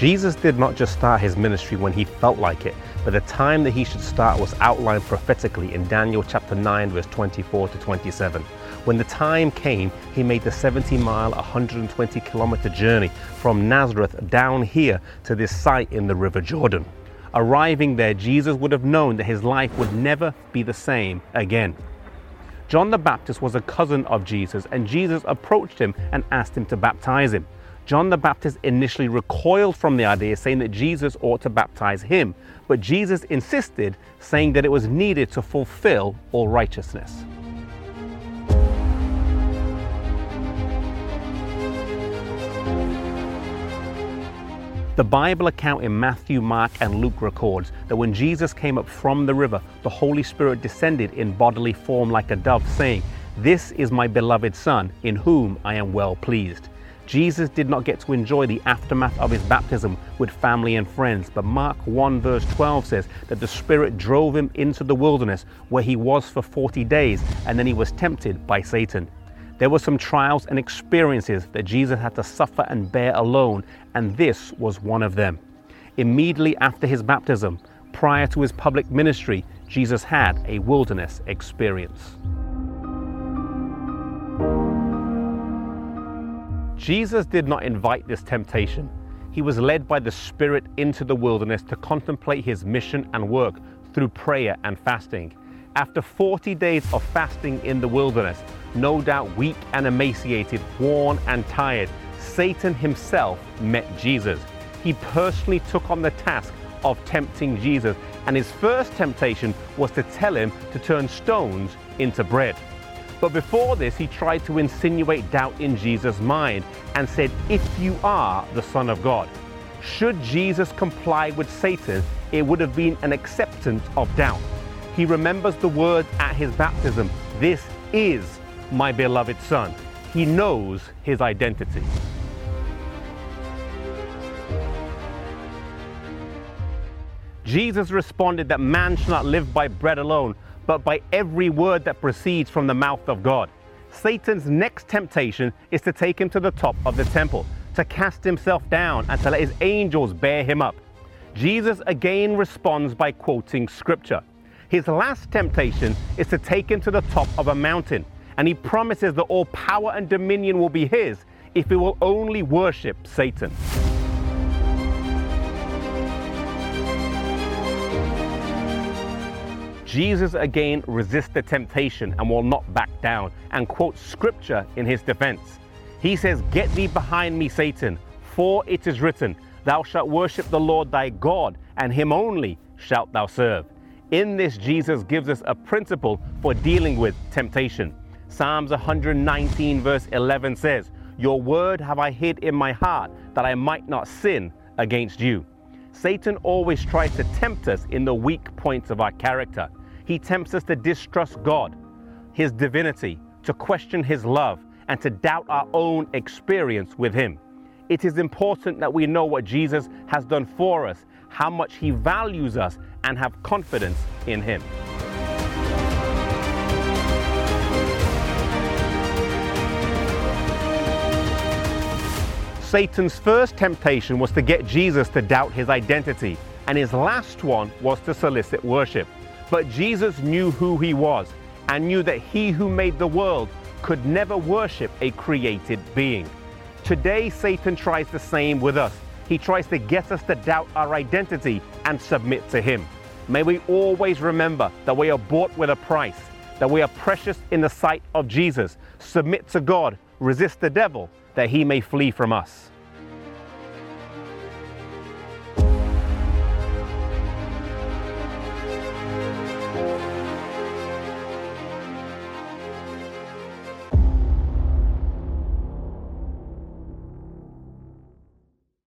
Jesus did not just start his ministry when he felt like it, but the time that he should start was outlined prophetically in Daniel chapter 9, verse 24 to 27. When the time came, he made the 70 mile, 120 kilometer journey from Nazareth down here to this site in the River Jordan. Arriving there, Jesus would have known that his life would never be the same again. John the Baptist was a cousin of Jesus, and Jesus approached him and asked him to baptize him. John the Baptist initially recoiled from the idea, saying that Jesus ought to baptize him, but Jesus insisted, saying that it was needed to fulfill all righteousness. The Bible account in Matthew, Mark, and Luke records that when Jesus came up from the river, the Holy Spirit descended in bodily form like a dove, saying, This is my beloved Son, in whom I am well pleased. Jesus did not get to enjoy the aftermath of his baptism with family and friends, but Mark 1 verse 12 says that the Spirit drove him into the wilderness where he was for 40 days and then he was tempted by Satan. There were some trials and experiences that Jesus had to suffer and bear alone, and this was one of them. Immediately after his baptism, prior to his public ministry, Jesus had a wilderness experience. Jesus did not invite this temptation. He was led by the Spirit into the wilderness to contemplate his mission and work through prayer and fasting. After 40 days of fasting in the wilderness, no doubt weak and emaciated, worn and tired, Satan himself met Jesus. He personally took on the task of tempting Jesus, and his first temptation was to tell him to turn stones into bread. But before this, he tried to insinuate doubt in Jesus' mind and said, If you are the Son of God. Should Jesus comply with Satan, it would have been an acceptance of doubt. He remembers the word at his baptism This is my beloved Son. He knows his identity. Jesus responded that man shall not live by bread alone, but by every word that proceeds from the mouth of God. Satan's next temptation is to take him to the top of the temple, to cast himself down, and to let his angels bear him up. Jesus again responds by quoting scripture. His last temptation is to take him to the top of a mountain, and he promises that all power and dominion will be his if he will only worship Satan. Jesus again resists the temptation and will not back down and quotes scripture in his defense. He says, Get thee behind me, Satan, for it is written, Thou shalt worship the Lord thy God, and him only shalt thou serve. In this, Jesus gives us a principle for dealing with temptation. Psalms 119, verse 11 says, Your word have I hid in my heart, that I might not sin against you. Satan always tries to tempt us in the weak points of our character. He tempts us to distrust God, His divinity, to question His love, and to doubt our own experience with Him. It is important that we know what Jesus has done for us, how much He values us, and have confidence in Him. Satan's first temptation was to get Jesus to doubt his identity, and his last one was to solicit worship. But Jesus knew who he was and knew that he who made the world could never worship a created being. Today, Satan tries the same with us. He tries to get us to doubt our identity and submit to him. May we always remember that we are bought with a price, that we are precious in the sight of Jesus. Submit to God, resist the devil, that he may flee from us.